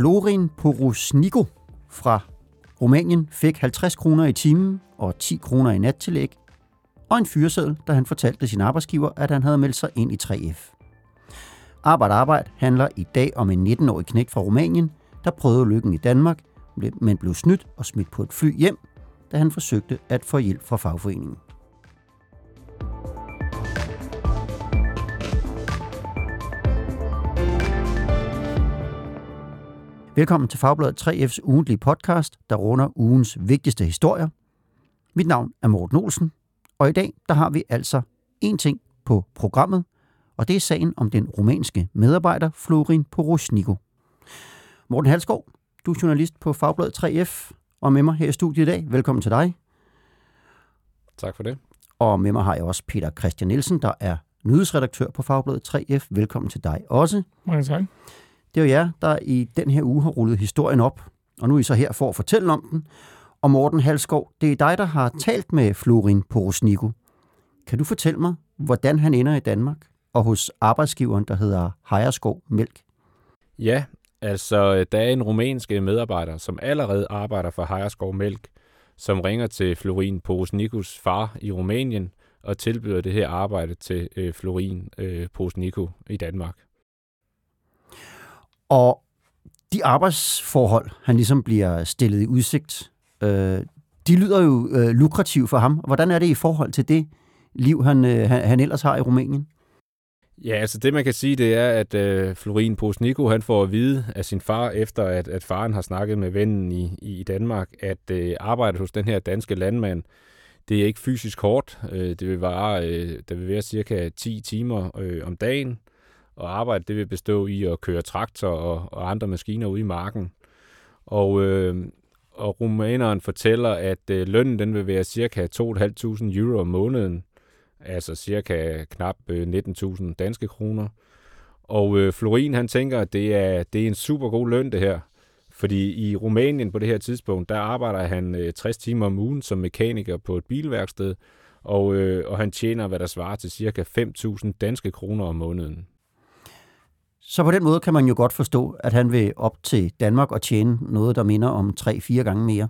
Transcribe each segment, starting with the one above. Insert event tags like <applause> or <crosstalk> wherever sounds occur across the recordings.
Florin Porosnico fra Rumænien fik 50 kroner i timen og 10 kroner i nattillæg, og en fyreseddel, da han fortalte sin arbejdsgiver, at han havde meldt sig ind i 3F. Arbejde Arbejde handler i dag om en 19-årig knægt fra Rumænien, der prøvede lykken i Danmark, men blev snydt og smidt på et fly hjem, da han forsøgte at få hjælp fra fagforeningen. Velkommen til Fagbladet 3F's ugentlige podcast, der runder ugens vigtigste historier. Mit navn er Morten Olsen, og i dag der har vi altså én ting på programmet, og det er sagen om den rumænske medarbejder Florin Porosnico. Morten Halskov, du er journalist på Fagbladet 3F, og med mig her i studiet i dag. Velkommen til dig. Tak for det. Og med mig har jeg også Peter Christian Nielsen, der er nyhedsredaktør på Fagbladet 3F. Velkommen til dig også. Mange tak. Det er jo jer, der i den her uge har rullet historien op, og nu er I så her for at fortælle om den. Og Morten Halskov, det er dig, der har talt med Florin Porosniko. Kan du fortælle mig, hvordan han ender i Danmark og hos arbejdsgiveren, der hedder Hejerskov Mælk? Ja, altså der er en rumænsk medarbejder, som allerede arbejder for Hejerskov Mælk, som ringer til Florin Porosnikos far i Rumænien og tilbyder det her arbejde til øh, Florin øh, Porosniko i Danmark. Og de arbejdsforhold, han ligesom bliver stillet i udsigt, øh, de lyder jo øh, lukrative for ham. Hvordan er det i forhold til det liv, han, øh, han ellers har i Rumænien? Ja, altså det man kan sige, det er, at øh, Florin Posnico, han får at vide af sin far, efter at, at faren har snakket med vennen i, i Danmark, at øh, arbejdet hos den her danske landmand, det er ikke fysisk hårdt. Øh, det vil være, øh, der vil være cirka 10 timer øh, om dagen, og arbejde det vil bestå i at køre traktor og, og andre maskiner ud i marken. Og, øh, og rumæneren fortæller, at øh, lønnen den vil være cirka 2.500 euro om måneden, altså cirka knap øh, 19.000 danske kroner. Og øh, Florin han tænker, at det er, det er en super god løn det her, fordi i Rumænien på det her tidspunkt, der arbejder han øh, 60 timer om ugen som mekaniker på et bilværksted, og, øh, og han tjener, hvad der svarer til cirka 5.000 danske kroner om måneden. Så på den måde kan man jo godt forstå, at han vil op til Danmark og tjene noget, der minder om 3-4 gange mere.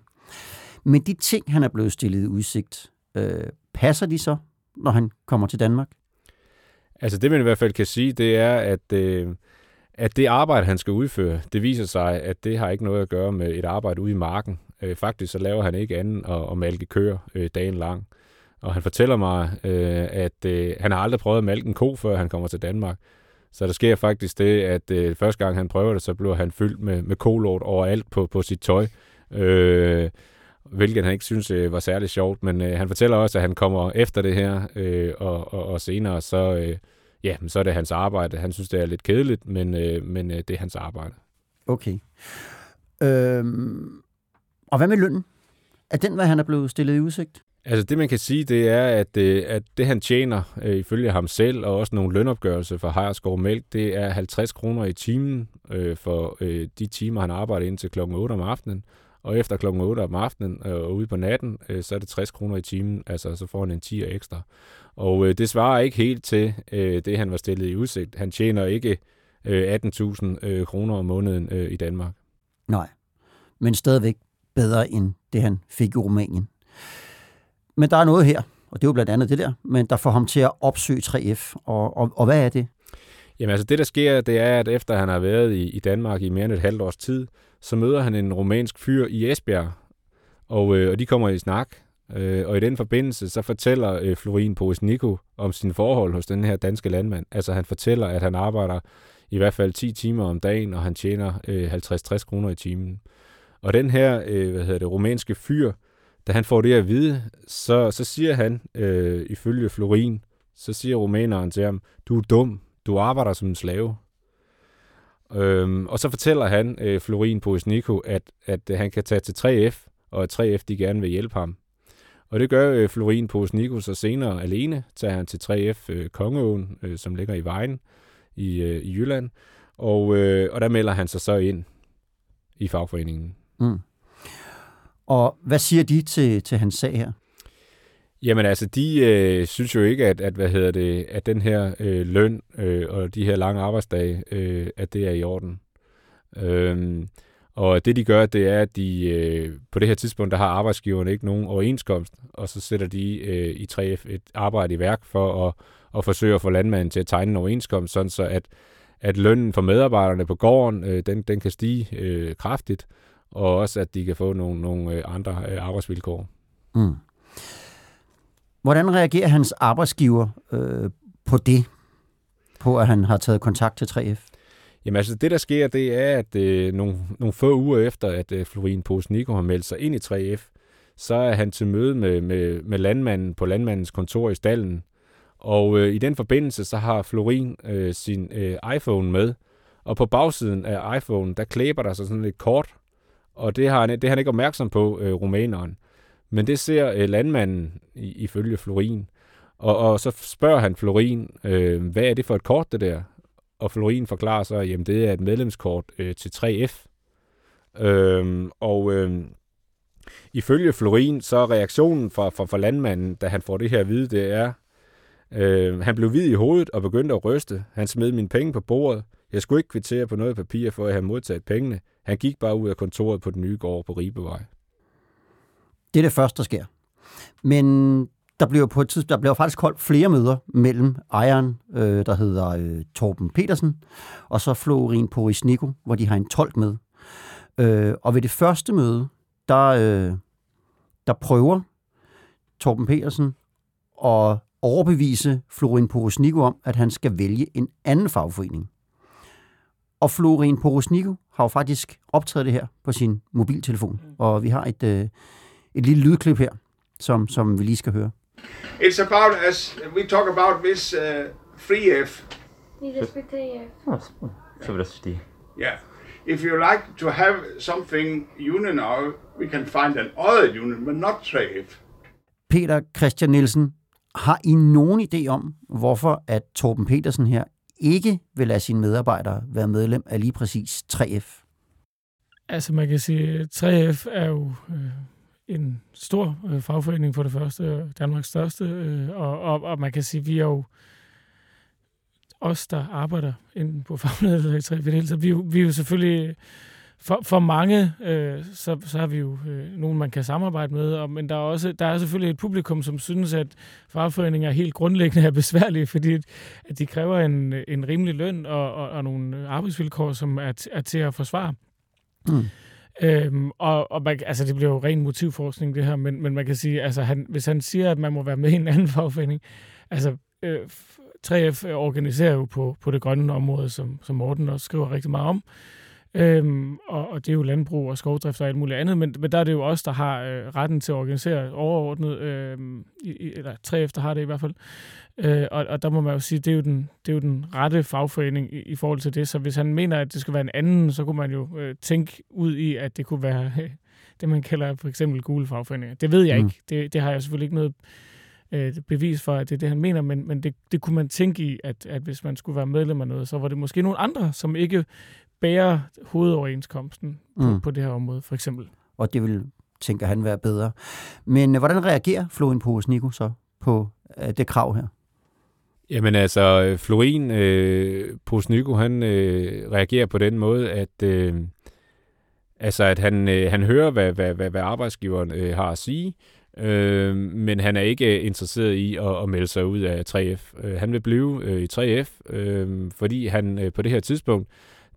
Men de ting, han er blevet stillet i udsigt, øh, passer de så, når han kommer til Danmark? Altså det, man i hvert fald kan sige, det er, at, øh, at det arbejde, han skal udføre, det viser sig, at det har ikke noget at gøre med et arbejde ude i marken. Øh, faktisk så laver han ikke andet at, at malke køer øh, dagen lang. Og han fortæller mig, øh, at øh, han har aldrig prøvet at malke en ko, før han kommer til Danmark. Så der sker faktisk det, at øh, første gang han prøver det, så bliver han fyldt med, med kolort overalt på, på sit tøj. Øh, hvilket han ikke synes øh, var særlig sjovt, men øh, han fortæller også, at han kommer efter det her, øh, og, og, og senere så, øh, ja, så er det hans arbejde. Han synes, det er lidt kedeligt, men, øh, men øh, det er hans arbejde. Okay. Øhm, og hvad med lønnen? Er den, hvad han er blevet stillet i udsigt? Altså det, man kan sige, det er, at, øh, at det, han tjener, øh, ifølge ham selv, og også nogle lønopgørelser for Hejerskov Mælk, det er 50 kroner i timen øh, for øh, de timer, han arbejder indtil klokken 8 om aftenen. Og efter klokken 8 om aftenen øh, og ude på natten, øh, så er det 60 kroner i timen, altså så får han en 10 ekstra. Og øh, det svarer ikke helt til øh, det, han var stillet i udsigt. Han tjener ikke øh, 18.000 øh, kroner om måneden øh, i Danmark. Nej, men stadigvæk bedre end det, han fik i Rumænien. Men der er noget her, og det er jo blandt andet det der, men der får ham til at opsøge 3F. Og, og, og hvad er det? Jamen altså det, der sker, det er, at efter han har været i, i Danmark i mere end et halvt års tid, så møder han en romansk fyr i Esbjerg, og, øh, og de kommer i snak. Øh, og i den forbindelse, så fortæller øh, Florin Poesnico om sin forhold hos den her danske landmand. Altså han fortæller, at han arbejder i hvert fald 10 timer om dagen, og han tjener øh, 50-60 kroner i timen. Og den her, øh, hvad hedder det, romanske fyr, da han får det at vide, så, så siger han, øh, ifølge Florin, så siger romaneren til ham, du er dum, du arbejder som en slave. Øhm, og så fortæller han, øh, Florin Poesnico, at, at øh, han kan tage til 3F, og at 3F de gerne vil hjælpe ham. Og det gør øh, Florin Poesnico så senere alene, tager han til 3F øh, Kongeåen, øh, som ligger i Vejen i, øh, i Jylland, og, øh, og der melder han sig så ind i fagforeningen. Mm. Og hvad siger de til, til hans sag her? Jamen altså, de øh, synes jo ikke, at, at, hvad hedder det, at den her øh, løn øh, og de her lange arbejdsdage, øh, at det er i orden. Øhm, og det de gør, det er, at de øh, på det her tidspunkt, der har arbejdsgiverne ikke nogen overenskomst, og så sætter de øh, i 3F et arbejde i værk for at, at forsøge at få landmanden til at tegne en overenskomst, sådan så at, at lønnen for medarbejderne på gården, øh, den, den kan stige øh, kraftigt, og også at de kan få nogle, nogle øh, andre øh, arbejdsvilkår. Mm. Hvordan reagerer hans arbejdsgiver øh, på det, på at han har taget kontakt til 3F? Jamen altså, det der sker, det er, at øh, nogle, nogle få uger efter, at øh, Florin Posnico har meldt sig ind i 3F, så er han til møde med, med, med landmanden på landmandens kontor i stallen. Og øh, i den forbindelse, så har Florin øh, sin øh, iPhone med, og på bagsiden af iPhone, der klæber der sig sådan et kort, og det har han, det har han ikke opmærksom på, øh, rumæneren. Men det ser øh, landmanden i, ifølge Florin. Og, og så spørger han Florin, øh, hvad er det for et kort, det der? Og Florin forklarer så, at det er et medlemskort øh, til 3F. Øh, og øh, ifølge Florin, så er reaktionen fra, fra, fra landmanden, da han får det her at vide, det er, øh, han blev hvid i hovedet og begyndte at ryste. Han smed mine penge på bordet. Jeg skulle ikke kvittere på noget papir, for at have modtaget pengene. Han gik bare ud af kontoret på den nye gård på Ribevej. Det er det første, der sker. Men der bliver på et tidspunkt, der bliver faktisk holdt flere møder mellem ejeren, øh, der hedder øh, Torben Petersen, og så Florin Porisnico, hvor de har en tolk med. Øh, og ved det første møde, der, øh, der prøver Torben Petersen at overbevise Florin Porosnico om, at han skal vælge en anden fagforening. Og Florin Porosnico har jo faktisk optaget det her på sin mobiltelefon, og vi har et, øh, et lille lydklip her, som, som vi lige skal høre. It's about as we talk about this uh, free F. Yeah. If you like to have something union now, we can find an other union, but not 3F. Peter Christian Nielsen, har I nogen idé om, hvorfor at Torben Petersen her ikke vil lade sine medarbejdere være medlem af lige præcis 3F? Altså man kan sige, at 3F er jo øh, en stor øh, fagforening for det første, Danmarks største, øh, og, og, og man kan sige, at vi er jo os, der arbejder inden på fagforeningen i 3F, så vi, vi er jo selvfølgelig for, for mange, øh, så, så har vi jo øh, nogen, man kan samarbejde med, og, men der er, også, der er selvfølgelig et publikum, som synes, at fagforeninger er helt grundlæggende er besværlige, fordi at de kræver en, en rimelig løn og, og, og nogle arbejdsvilkår, som er, er til at forsvare. Mm. Øhm, og og man, altså, det bliver jo ren motivforskning, det her, men, men man kan sige, altså, han, hvis han siger, at man må være med i en anden <laughs> fagforening, altså, øh, 3F organiserer jo på, på det grønne område, som, som Morten også skriver rigtig meget om, Øhm, og, og det er jo landbrug og skovdrift og alt muligt andet, men, men der er det jo os, der har øh, retten til at organisere overordnet, øh, i, eller 3F, der har det i hvert fald. Øh, og, og der må man jo sige, det er jo den, det er jo den rette fagforening i, i forhold til det. Så hvis han mener, at det skal være en anden, så kunne man jo øh, tænke ud i, at det kunne være øh, det, man kalder for eksempel gule fagforeninger. Det ved jeg mm. ikke. Det, det har jeg selvfølgelig ikke noget øh, bevis for, at det er det, han mener, men, men det, det kunne man tænke i, at, at hvis man skulle være medlem af noget, så var det måske nogle andre, som ikke bærer hovedoverenskomsten på, mm. på det her område, for eksempel. Og det vil, tænker han, være bedre. Men øh, hvordan reagerer Florin på Nico så på øh, det krav her? Jamen altså, Florin øh, Posnico, han øh, reagerer på den måde, at, øh, altså, at han, øh, han hører, hvad, hvad, hvad, hvad arbejdsgiveren øh, har at sige, øh, men han er ikke interesseret i at, at melde sig ud af 3F. Øh, han vil blive øh, i 3F, øh, fordi han øh, på det her tidspunkt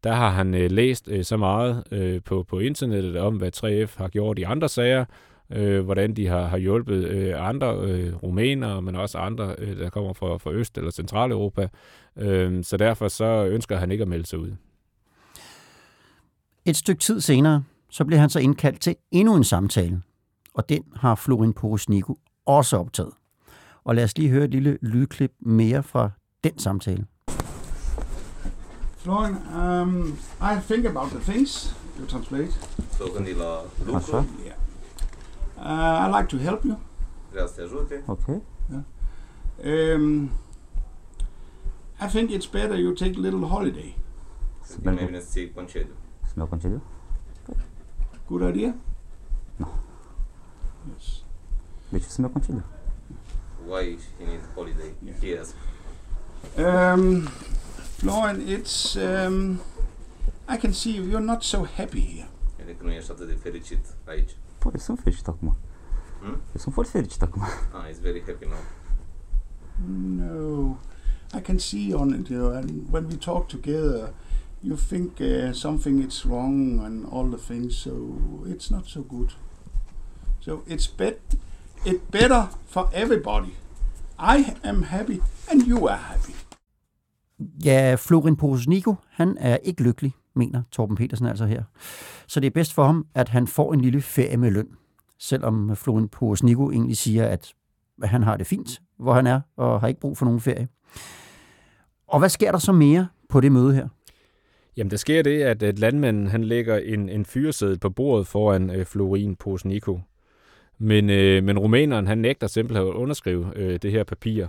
der har han øh, læst øh, så meget øh, på, på internettet om, hvad 3F har gjort i andre sager, øh, hvordan de har, har hjulpet øh, andre øh, rumænere, men også andre, øh, der kommer fra, fra Øst- eller Centraleuropa. Øh, så derfor så ønsker han ikke at melde sig ud. Et stykke tid senere, så bliver han så indkaldt til endnu en samtale, og den har Florin Porosnico også optaget. Og lad os lige høre et lille lydklip mere fra den samtale. Florian, um, I think about the things you translate. Să gândi la. Yeah. Uh, I'd like to help you. Vrea să te ajute. Okay. Yeah. Um, I think it's better you take a little holiday. Să bine mai bine să ții concediu. Să mi concediu? Good idea? No. Yes. De ce să-mi concediu? Why he needs holiday? Yeah. Yes. Um, Florian, it's um, I can see you're not so happy here. Ele că nu ești atât de fericit aici. Pô, eu sunt fericit acum. Hmm? Eu sunt foarte fericit acum. Ah, he's very happy now. No, I can see on it, you know, and when we talk together, you think uh, something is wrong and all the things, so it's not so good. So it's bet it's better for everybody. I am happy, and you are happy. Ja, Florin Porosnico, han er ikke lykkelig, mener Torben Petersen altså her. Så det er bedst for ham, at han får en lille ferie med løn. Selvom Florin Porosnico egentlig siger, at han har det fint, hvor han er, og har ikke brug for nogen ferie. Og hvad sker der så mere på det møde her? Jamen, der sker det, at, at landmanden han lægger en, en fyreseddel på bordet foran øh, Florin Posnico. Men, øh, men rumæneren, han nægter simpelthen at underskrive øh, det her papir.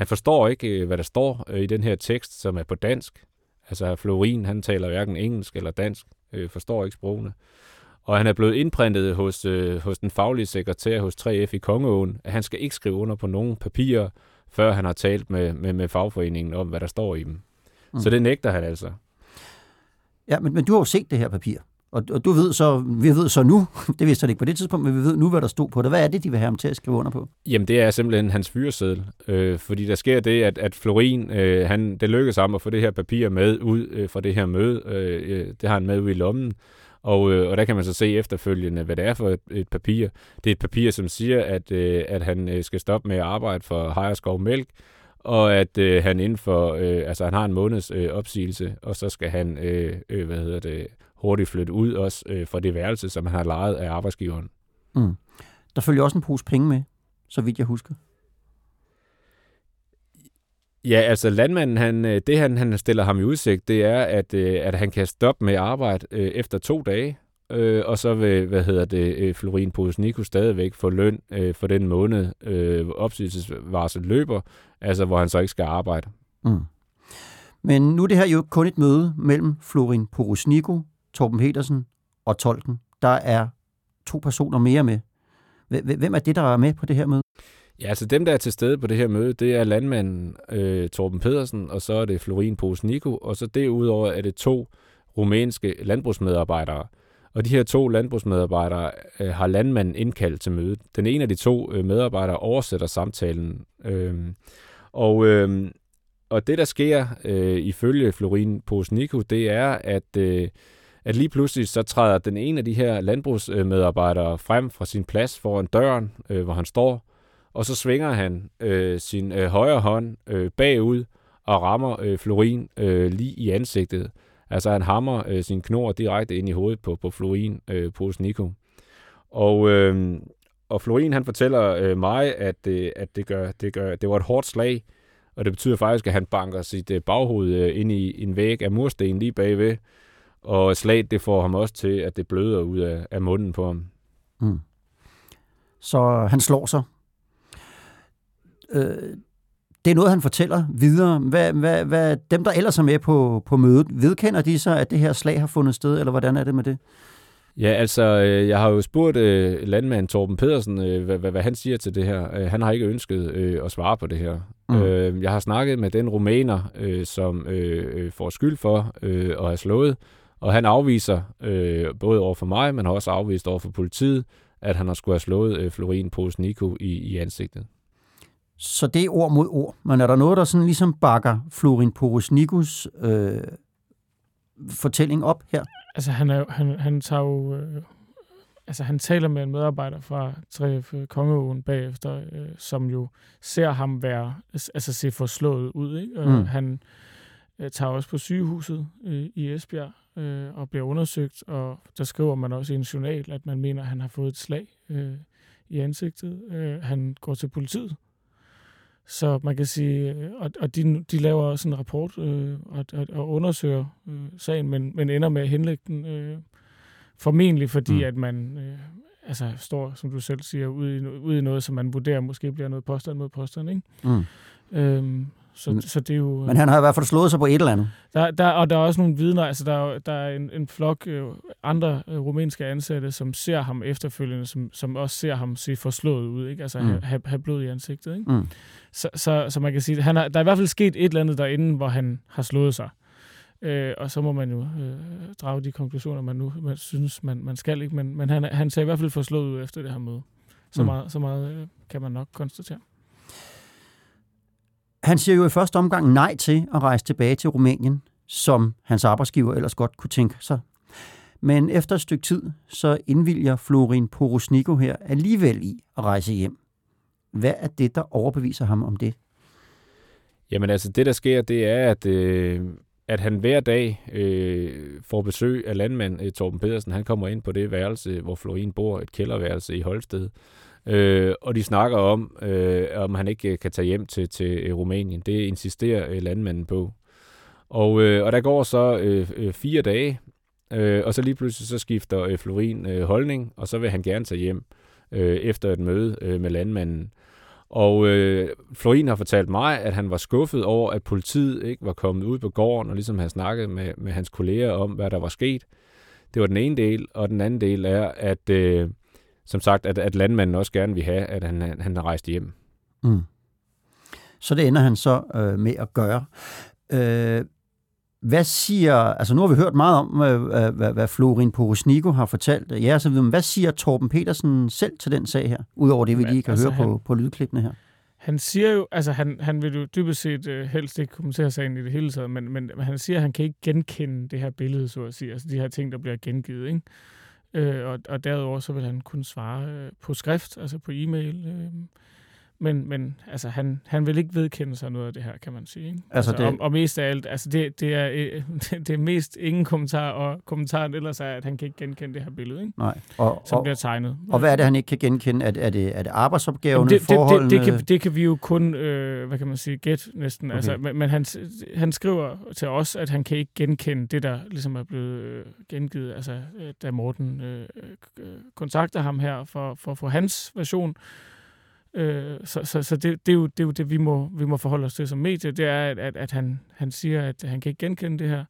Han forstår ikke, øh, hvad der står øh, i den her tekst, som er på dansk. Altså, Florin, han taler hverken engelsk eller dansk, øh, forstår ikke sprogene. Og han er blevet indprintet hos, øh, hos den faglige sekretær hos 3F i Kongeåen, at han skal ikke skrive under på nogen papirer, før han har talt med, med, med fagforeningen om, hvad der står i dem. Mm. Så det nægter han altså. Ja, men, men du har jo set det her papir. Og, og du ved så, vi ved så nu, <laughs> det vidste han ikke på det tidspunkt, men vi ved nu, hvad der stod på det. Hvad er det, de vil have ham til at skrive under på? Jamen, det er simpelthen hans fyreseddel. Øh, fordi der sker det, at, at Florin, øh, han, det lykkedes ham at få det her papir med ud øh, fra det her møde. Øh, øh, det har han med ud i lommen. Og, øh, og der kan man så se efterfølgende, hvad det er for et, et papir. Det er et papir, som siger, at, øh, at han øh, skal stoppe med at arbejde for Hejerskov Mælk, og at øh, han inden for, øh, altså han har en måneds øh, opsigelse, og så skal han, øh, øh, hvad hedder det, hurtigt flytte ud også øh, fra det værelse, som han har lejet af arbejdsgiveren. Mm. Der følger også en pose penge med, så vidt jeg husker. Ja, altså landmanden, han, øh, det han, han stiller ham i udsigt, det er, at, øh, at han kan stoppe med arbejde øh, efter to dage, øh, og så vil, hvad hedder det, øh, Florin Posnico stadigvæk få løn øh, for den måned, øh, opsigelsesvarsel løber, altså hvor han så ikke skal arbejde. Mm. Men nu er det her jo kun et møde mellem Florin Porosnico, Torben Petersen og Tolken. Der er to personer mere med. Hvem er det, der er med på det her møde? Ja, altså dem, der er til stede på det her møde, det er landmanden øh, Torben Pedersen, og så er det Florin Posnico, og så derudover er det to rumænske landbrugsmedarbejdere. Og de her to landbrugsmedarbejdere øh, har landmanden indkaldt til mødet. Den ene af de to øh, medarbejdere oversætter samtalen. Øh, og, øh, og det, der sker øh, ifølge Florin Posnico, det er, at, øh, at lige pludselig så træder den ene af de her landbrugsmedarbejdere frem fra sin plads foran døren, øh, hvor han står, og så svinger han øh, sin øh, højre hånd øh, bagud og rammer øh, Florin øh, lige i ansigtet. Altså han hammer øh, sin knor direkte ind i hovedet på, på Florin øh, på Nico. Og, øh, og Florin han fortæller øh, mig, at, øh, at det, gør, det, gør, det var et hårdt slag, og det betyder faktisk, at han banker sit øh, baghoved øh, ind i en væg af mursten lige bagved, og slaget det får ham også til, at det bløder ud af, af munden på ham. Mm. Så han slår sig øh, det er noget, han fortæller videre. Hvad, hvad, hvad, dem, der ellers er med på, på mødet, vedkender de så, at det her slag har fundet sted, eller hvordan er det med det? Ja, altså, øh, jeg har jo spurgt øh, landmand Torben Pedersen, øh, hvad, hvad, hvad han siger til det her. Øh, han har ikke ønsket øh, at svare på det her. Mm. Øh, jeg har snakket med den rumæner, øh, som øh, øh får skyld for øh, at have slået, og han afviser, øh, både over for mig, men har også afvist over for politiet, at han har skulle have slået øh, Florin Posnico i, i ansigtet. Så det er ord mod ord. Men er der noget, der sådan ligesom bakker Florin Porosnikus øh, fortælling op her? Altså, han, er, han, han tager jo... Øh, altså, han taler med en medarbejder fra 3F øh, Kongeåen bagefter, øh, som jo ser ham være... Altså, se forslået ud, ikke? Mm. Han øh, tager også på sygehuset øh, i Esbjerg øh, og bliver undersøgt, og der skriver man også i en journal, at man mener, at han har fået et slag øh, i ansigtet. Øh, han går til politiet så man kan sige, øh, og, og de, de laver også en rapport øh, og, og, og undersøger øh, sagen, men, men ender med at henlægge den. Øh, formentlig fordi, mm. at man øh, altså, står, som du selv siger, ude i, ude i noget, som man vurderer måske bliver noget påstand mod påstand. Ikke? Mm. Øhm, så, men, så det er jo... Men han har i hvert fald slået sig på et eller andet. Der, der, og der er også nogle vidner, altså der, der er en, en flok øh, andre øh, rumænske ansatte, som ser ham efterfølgende, som, som også ser ham se forslået ud, ikke? altså mm. have, have blod i ansigtet. Ikke? Mm. Så, så, så man kan sige, han har, der er i hvert fald sket et eller andet derinde, hvor han har slået sig. Øh, og så må man jo øh, drage de konklusioner, man nu man synes, man, man skal ikke. Men, men han, han ser i hvert fald forslået ud efter det her møde. Så Mm. meget, så meget øh, kan man nok konstatere. Han siger jo i første omgang nej til at rejse tilbage til Rumænien, som hans arbejdsgiver ellers godt kunne tænke sig. Men efter et stykke tid, så indvilger Florin Porosnico her alligevel i at rejse hjem. Hvad er det, der overbeviser ham om det? Jamen altså, det der sker, det er, at, øh, at han hver dag øh, får besøg af landmand øh, Torben Pedersen. Han kommer ind på det værelse, hvor Florin bor, et kælderværelse i Holsted. Øh, og de snakker om, øh, om han ikke øh, kan tage hjem til, til øh, Rumænien. Det insisterer øh, landmanden på. Og, øh, og der går så øh, øh, fire dage, øh, og så lige pludselig så skifter øh, Florin øh, holdning, og så vil han gerne tage hjem øh, efter et møde øh, med landmanden. Og øh, Florin har fortalt mig, at han var skuffet over, at politiet ikke var kommet ud på gården og ligesom havde snakket med, med hans kolleger om, hvad der var sket. Det var den ene del, og den anden del er, at øh, som sagt, at, at landmanden også gerne vil have, at han, han, har rejst hjem. Mm. Så det ender han så øh, med at gøre. Øh, hvad siger, altså nu har vi hørt meget om, øh, hvad, hvad Florin Porosnico har fortalt jer, så videre, men hvad siger Torben Petersen selv til den sag her, udover det, vi lige kan altså, høre på, han- på lydklippene her? Han siger jo, altså han, han vil jo dybest set øh, helst ikke kommentere sagen i det hele taget, men, men, men han siger, at han kan ikke genkende det her billede, så at sige, altså de her ting, der bliver gengivet, ikke? Øh, og, og derudover så vil han kunne svare øh, på skrift, altså på e-mail. Øh, men, men altså, han, han vil ikke vedkende sig noget af det her, kan man sige. Ikke? Altså, det- og, og mest af alt, altså det, det, er, øh, <laughs> det er mest ingen kommentar, og kommentaren ellers er, at han kan ikke genkende det her billede, ikke? Nej. Og, som og, bliver tegnet. og hvad er det, han ikke kan genkende? Er, er, det, er det arbejdsopgaverne, Jamen, det, det, forholdene? det, det, kan, det kan vi jo kun, øh, hvad kan man sige, gætte næsten. Okay. Okay. Altså, men men han, han skriver til os, at han kan ikke genkende det, der ligesom er blevet øh, gengivet, altså øh, da Morten øh, øh, kontakter ham her for, for at få hans version. Øh, så så, så det, det, er jo, det er jo det, vi må, vi må forholde os til som medie, det er, at, at, at han, han siger, at han kan ikke genkende det her,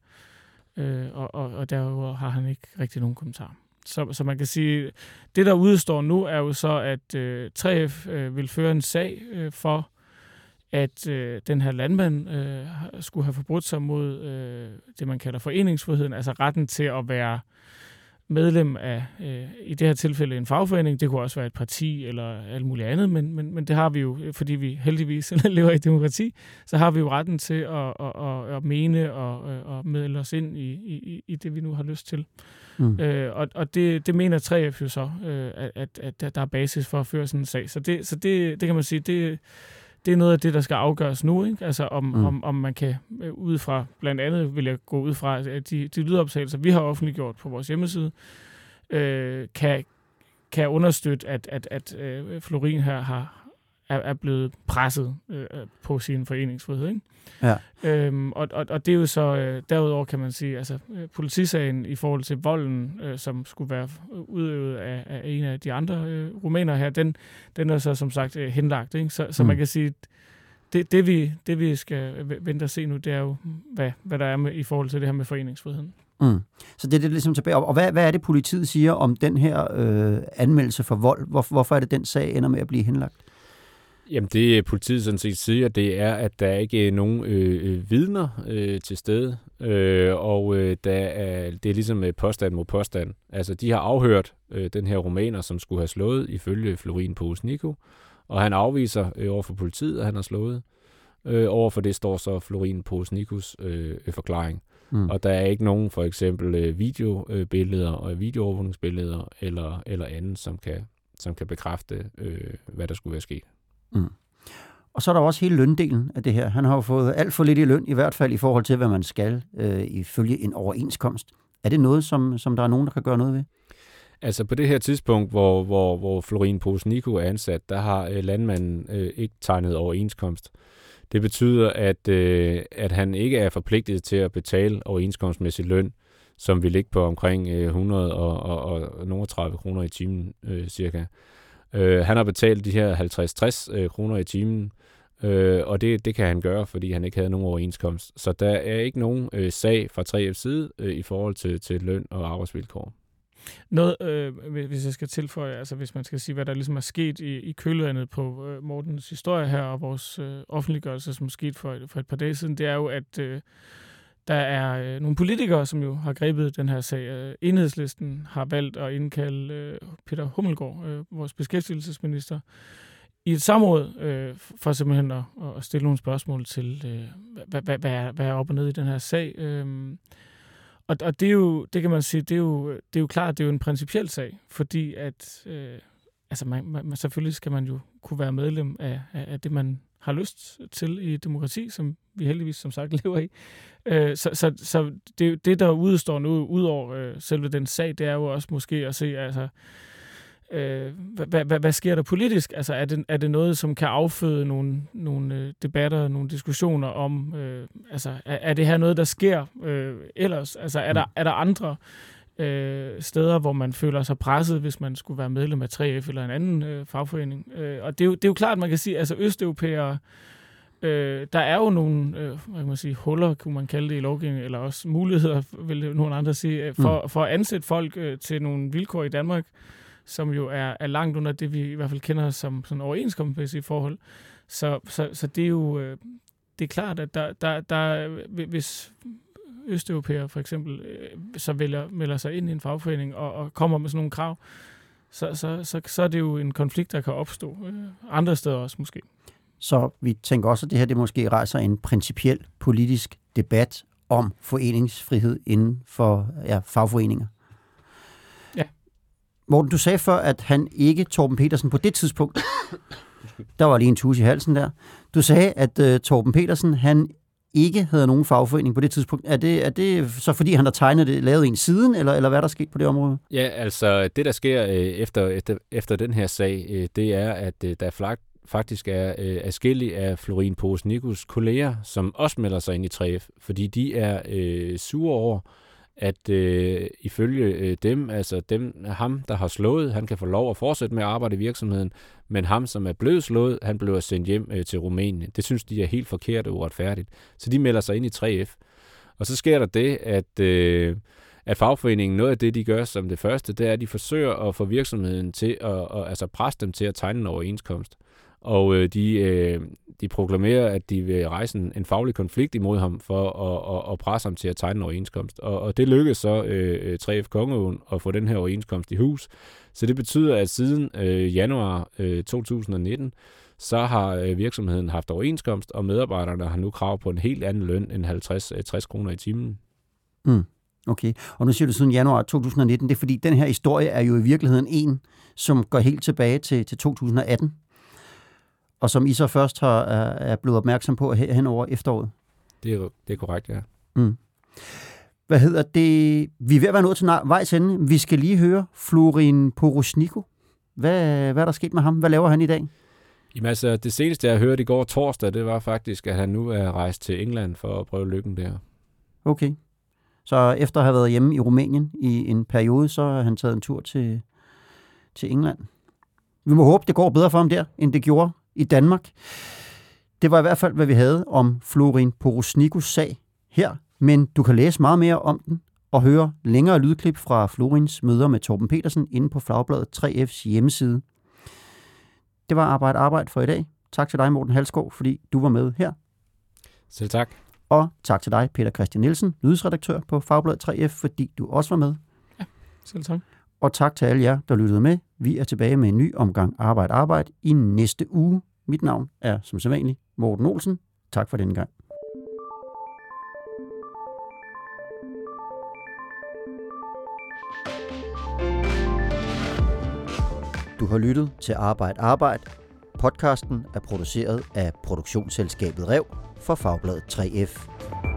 øh, og, og, og derudover har han ikke rigtig nogen kommentar. Så, så man kan sige, det der udstår nu er jo så, at øh, 3F øh, vil føre en sag øh, for, at øh, den her landmand øh, skulle have forbrudt sig mod øh, det, man kalder foreningsfriheden, altså retten til at være medlem af, øh, i det her tilfælde, en fagforening. Det kunne også være et parti eller alt muligt andet, men, men, men det har vi jo, fordi vi heldigvis <laughs> lever i demokrati, så har vi jo retten til at, at, at, at mene og øh, at melde os ind i, i, i det, vi nu har lyst til. Mm. Øh, og og det, det mener 3F jo så, øh, at, at, at der- der er basis for at føre sådan en sag. Så det, så det, det kan man sige, det, det er noget af det, der skal afgøres nu. Ikke? Altså om, Mm. om, om man kan øh, ud fra, blandt andet vil jeg gå ud fra, at de, de lydoptagelser, vi har offentliggjort på vores hjemmeside, øh, kan, kan understøtte, at, at, at øh, Florin her har, er, er blevet presset øh, på sin foreningsfrihed. Ikke? Ja. Øhm, og, og, og det er jo så, øh, derudover kan man sige, altså øh, politisagen i forhold til volden, øh, som skulle være udøvet af, af en af de andre øh, rumæner her, den, den er så som sagt øh, henlagt. Ikke? Så, så Mm. man kan sige, det, det, vi, det vi skal vente og se nu, det er jo, hvad, hvad der er med, i forhold til det her med foreningsfriheden. Mm. Så det er det ligesom tilbage. Og hvad, hvad er det, politiet siger om den her øh, anmeldelse for vold? Hvor, hvorfor er det, den sag ender med at blive henlagt? Jamen det politiet sådan set siger, det er, at der ikke er nogen øh, øh, vidner øh, til stede, øh, og øh, der er, det er ligesom øh, påstand mod påstand. Altså de har afhørt øh, den her romaner, som skulle have slået ifølge Florin Posnico, og han afviser øh, over for politiet, at han har slået. Øh, over for det står så Florin Posnikos øh, øh, forklaring. Mm. Og der er ikke nogen for eksempel øh, videobilleder og videoovervågningsbilleder eller, eller andet, som kan, som kan bekræfte, øh, hvad der skulle være sket. Mm. Og så er der også hele løndelen af det her. Han har jo fået alt for lidt i løn, i hvert fald i forhold til, hvad man skal øh, ifølge en overenskomst. Er det noget, som, som der er nogen, der kan gøre noget ved? Altså på det her tidspunkt, hvor, hvor, hvor Florin Posnico er ansat, der har øh, landmanden øh, ikke tegnet overenskomst. Det betyder, at, øh, at han ikke er forpligtet til at betale overenskomstmæssig løn, som vil ligge på omkring øh, 100 og, og, og nogle 30 kroner i timen øh, cirka. Øh, han har betalt de her 50-60 øh, kroner i timen, øh, og det, det kan han gøre, fordi han ikke havde nogen overenskomst. Så der er ikke nogen øh, sag fra 3F's side øh, i forhold til, til løn og arbejdsvilkår. Noget, øh, hvis- jeg skal tilføje, altså hvis man skal sige, hvad der ligesom er sket i, i kølvandet på øh, Mortens historie her, og vores øh, offentliggørelse, som skete for, for et par dage siden, det er jo, at øh, der er øh, nogle politikere, som jo har grebet den her sag. Øh, enhedslisten har valgt at indkalde øh, Peter Hummelgaard, øh, vores beskæftigelsesminister, i et samråd øh, for simpelthen at, at stille nogle spørgsmål til, øh, hvad, hvad, hvad, er, hvad er op og ned i den her sag. Øh, og, og det er jo, det kan man sige, det er jo, det er jo klart, det er jo en principiel sag, fordi at, øh, altså man, man, selvfølgelig skal man jo kunne være medlem af, af, af det, man har lyst til i demokrati, som vi heldigvis som sagt <laughs> lever i. Øh, så så, så det, det, der udstår nu, ud over øh, selve den sag, det er jo også måske at se, altså, øh, hvad, hvad, hvad sker der politisk? Altså, er det, er det noget, som kan afføde nogle, nogle øh, debatter, nogle diskussioner om, øh, altså, er, er det her noget, der sker øh, ellers? Altså, er der, er der andre øh, steder, hvor man føler sig presset, hvis man skulle være medlem af 3F eller en anden øh, fagforening? Øh, og det er, jo, det er jo klart, man kan sige, altså østeuropæere, Øh, der er jo nogle øh, hvad kan man sige, huller, kunne man kalde det i lovgivningen, eller også muligheder, vil nogle andre sige, øh, for, mm. for at ansætte folk øh, til nogle vilkår i Danmark, som jo er, er langt under det, vi i hvert fald kender som sådan overenskomstmæssige forhold. Så, så, så det er jo øh, det er klart, at der, der, der, hvis østeuropæere for eksempel øh, så vælger, melder sig ind i en fagforening og, og kommer med sådan nogle krav, så, så, så, så er det jo en konflikt, der kan opstå øh, andre steder også måske. Så vi tænker også, at det her det måske rejser en principiel politisk debat om foreningsfrihed inden for ja, fagforeninger. Ja. Morten, du sagde før, at han ikke, Torben Petersen, på det tidspunkt, <coughs> der var lige en tus i halsen der, du sagde, at uh, Torben Petersen, han ikke havde nogen fagforening på det tidspunkt. Er det, er det så fordi, han har tegnet det, lavet en siden, eller, eller hvad er der sket på det område? Ja, altså det, der sker øh, efter, efter, efter den her sag, øh, det er, at øh, der er flagt faktisk er øh, afskillige af Florin Posnikus kolleger, som også melder sig ind i 3F, fordi de er øh, sure over, at øh, ifølge øh, dem, altså dem, ham, der har slået, han kan få lov at fortsætte med at arbejde i virksomheden, men ham, som er blevet slået, han bliver sendt hjem øh, til Rumænien. Det synes de er helt forkert og uretfærdigt. Så de melder sig ind i 3F. Og så sker der det, at, øh, at fagforeningen, noget af det, de gør som det første, det er, at de forsøger at få virksomheden til at, at altså presse dem til at tegne en overenskomst. Og øh, de, øh, de proklamerer, at de vil rejse en, en faglig konflikt imod ham for at, at, at presse ham til at tegne en overenskomst. Og, og det lykkedes så øh, øh 3F Kongeåen at få den her overenskomst i hus. Så det betyder, at siden øh, januar øh, 2019, så har øh, virksomheden haft overenskomst, og medarbejderne har nu krav på en helt anden løn end 50-60 øh, kroner i timen. Mm. Okay, og nu siger du siden januar 2019, det er fordi, den her historie er jo i virkeligheden en, som går helt tilbage til, til 2018 og som I så først har, er blevet opmærksom på hen over efteråret. Det er, det er korrekt, ja. Mm. Hvad hedder det? Vi er ved at være nået til vejs ende. Vi skal lige høre Florin Porosniko. Hvad, hvad er der sket med ham? Hvad laver han i dag? Jamen altså, det seneste, jeg hørte i går torsdag, det var faktisk, at han nu er rejst til England for at prøve lykken der. Okay. Så efter at have været hjemme i Rumænien i en periode, så har han taget en tur til, til England. Vi må håbe, det går bedre for ham der, end det gjorde i Danmark. Det var i hvert fald, hvad vi havde om Florin Porosnikos sag her, men du kan læse meget mere om den og høre længere lydklip fra Florins møder med Torben Petersen inde på Flagbladet 3F's hjemmeside. Det var Arbejde Arbejde for i dag. Tak til dig, Morten Halskov, fordi du var med her. Selv tak. Og tak til dig, Peter Christian Nielsen, nyhedsredaktør på Fagbladet 3F, fordi du også var med. Ja, selv tak. Og tak til alle jer, der lyttede med. Vi er tilbage med en ny omgang Arbejde Arbejde i næste uge. Mit navn er som sædvanligt Morten Olsen. Tak for denne gang. Du har lyttet til Arbejde Arbejde. Podcasten er produceret af produktionsselskabet Rev for Fagbladet 3F.